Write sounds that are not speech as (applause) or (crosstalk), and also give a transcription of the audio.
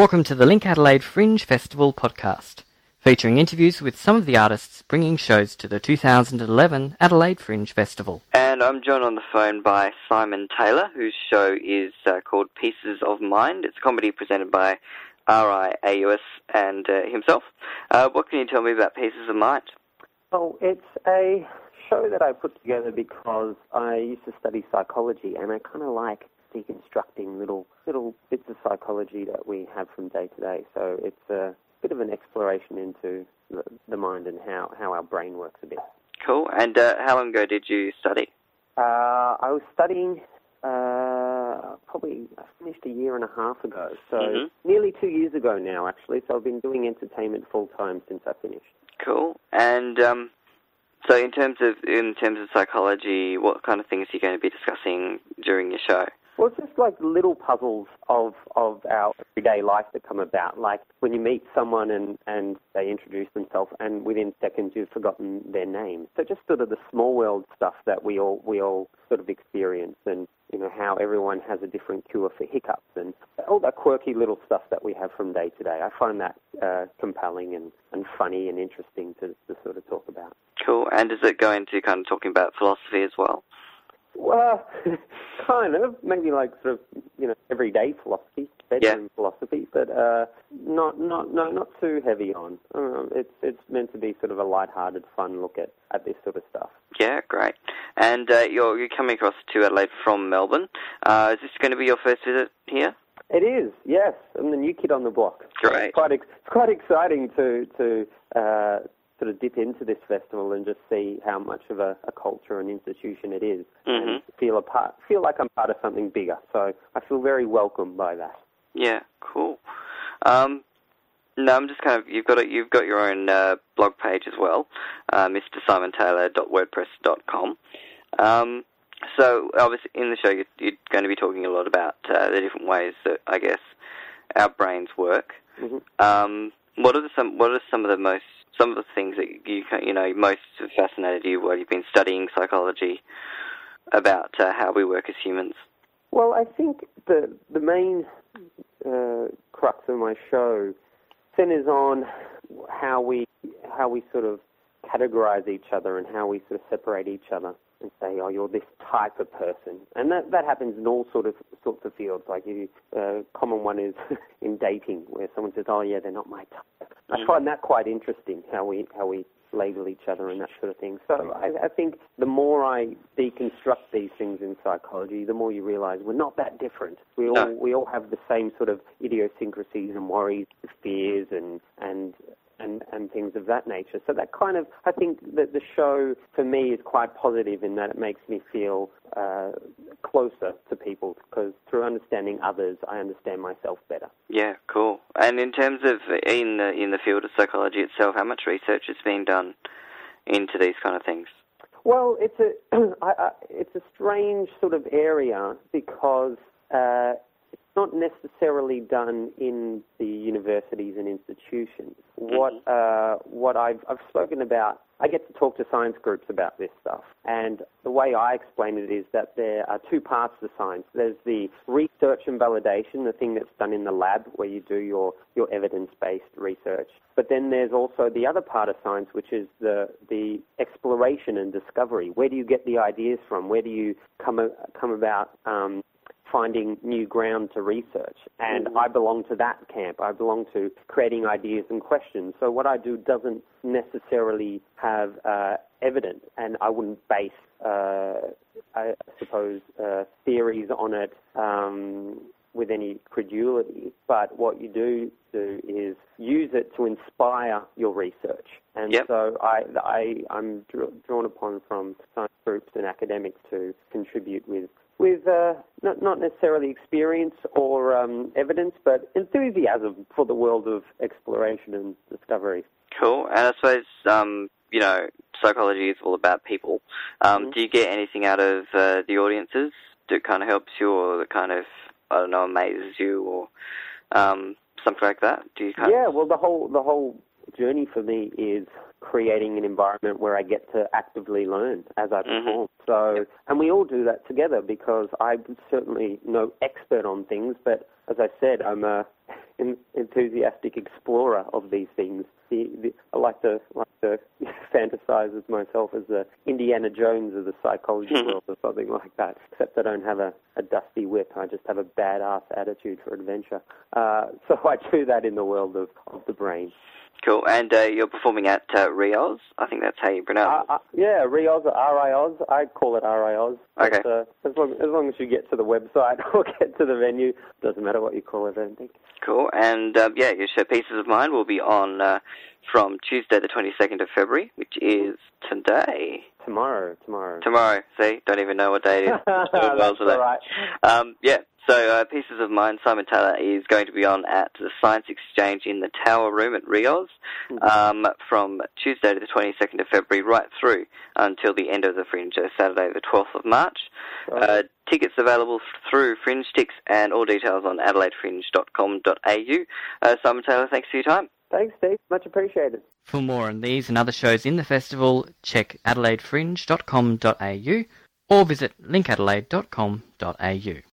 Welcome to the Link Adelaide Fringe Festival podcast, featuring interviews with some of the artists bringing shows to the 2011 Adelaide Fringe Festival. And I'm joined on the phone by Simon Taylor, whose show is uh, called Pieces of Mind. It's a comedy presented by RIAUS and uh, himself. Uh, what can you tell me about Pieces of Mind? Well, it's a show that I put together because I used to study psychology and I kind of like deconstructing little little bits of psychology that we have from day to day. So it's a bit of an exploration into the, the mind and how, how our brain works a bit. Cool. And uh, how long ago did you study? Uh, I was studying uh, probably I finished a year and a half ago, so Mm-hmm. nearly two years ago now, actually. So I've been doing entertainment full time since I finished. Cool. And um, so, in terms of in terms of psychology, what kind of things are you going to be discussing during your show? Well, it's just like little puzzles of, of our everyday life that come about. Like when you meet someone and, and they introduce themselves, and within seconds you've forgotten their name. So just sort of the small world stuff that we all we all sort of experience, and you know how everyone has a different cure for hiccups, and all that quirky little stuff that we have from day to day. I find that uh, compelling and, and funny and interesting to, to sort of talk about. Cool. And is it going to kind of talking about philosophy as well? Well, (laughs) kind of. Maybe like sort of you know everyday philosophy, bedroom philosophy, but uh, not not no not too heavy on. Um, it's it's meant to be sort of a light-hearted, fun look at, at this sort of stuff. Yeah, great. And uh, you're you're coming across to Adelaide from Melbourne. Uh, is this going to be your first visit here? It is, yes. I'm the new kid on the block. Great. It's quite ex- it's quite exciting to to uh, sort of dip into this festival and just see how much of a, a culture and institution it is, Mhm. and feel a part, feel like I'm part of something bigger. So I feel very welcomed by that. Yeah, cool. Um, no, I'm just kind of you've got a, you've got your own uh, blog page as well, uh, mrsimontaylor.wordpress.com. Um, so obviously in the show you're, you're going to be talking a lot about uh, the different ways that I guess our brains work. hmm Um, what are the, some what are some of the most some of the things that you you know most fascinated you while you've been studying psychology about uh, how we work as humans? Well, I think the the main uh, crux of my show centers on how we how we sort of categorize each other and how we sort of separate each other and say, oh, you're this type of person, and that that happens in all sort of sorts of fields. Like you, uh, common one is (laughs) in dating, where someone says, oh yeah, they're not my type. I Mhm. find that quite interesting how we how we label each other and that sort of thing. So I, I think the more I deconstruct these things in psychology, the more you realize we're not that different. We all No. we all have the same sort of idiosyncrasies and worries, fears, and and and and things of that nature. So that kind of I think that the show for me is quite positive in that it makes me feel uh, closer to people because through understanding others, I understand myself better. Yeah, cool. And in terms of in the in the field of psychology itself, how much research has been done into these kind of things? Well, it's a (clears throat) I, I, it's a strange sort of area because uh, not necessarily done in the universities and institutions. What uh, what I've I've spoken about, I get to talk to science groups about this stuff, and the way I explain it is that there are two parts to science. There's the research and validation, the thing that's done in the lab where you do your your evidence-based research, but then there's also the other part of science, which is the the exploration and discovery. Where do you get the ideas from? Where do you come come about um, finding new ground to research? And I belong to that camp. I belong to creating ideas and questions. So what I do doesn't necessarily have uh, evidence, and I wouldn't base, uh, I suppose, uh, theories on it. Um, with any credulity, but what you do do is use it to inspire your research. And Yep. so I, I, I'm drawn upon from science groups and academics to contribute with, with uh, not, not necessarily experience or um, evidence, but enthusiasm for the world of exploration and discovery. Cool. And I suppose um, you know psychology is all about people. Um, Mhm. Do you get anything out of uh, the audiences that kind of helps you, or that kind of I don't know amazes you, or um, something like that? Do you kind Yeah, well, the whole the whole journey for me is creating an environment where I get to actively learn as I Mhm. perform. So, and we all do that together because I'm certainly no expert on things, but as I said, I'm a enthusiastic explorer of these things. The, the, I like to like to (laughs) fantasize as myself as the Indiana Jones of the psychology world or something like that. Except I don't have a, a dusty whip. I just have a badass attitude for adventure. Uh, (laughs) so I do that in the world of, of the brain. Cool. And uh, you're performing at uh, Rioz. I think that's how you pronounce uh, uh, yeah, Rioz or R-I-Oz. I call it R-I-Oz. Okay. But, uh, as, long, as long as you get to the website (laughs) or get to the venue, doesn't matter what you call it, I don't think. Cool. And um, yeah, your show Pieces of Mind will be on uh, from Tuesday, the 22nd of February, which is today. Tomorrow, tomorrow. Tomorrow. See, don't even know what day it is. (laughs) Well today. all right. Um, yeah. So uh, Pieces of Mind, Simon Taylor is going to be on at the Science Exchange in the Tower Room at Rios um, from Tuesday to the 22nd of February right through until the end of the Fringe, uh, Saturday the 12th of March. Right. Uh, tickets available through Fringe Ticks and all details on adelaidefringe.com.au. Uh, Simon Taylor, thanks for your time. Thanks, Steve. Much appreciated. For more on these and other shows in the festival, check adelaidefringe.com.au or visit linkadelaide.com.au.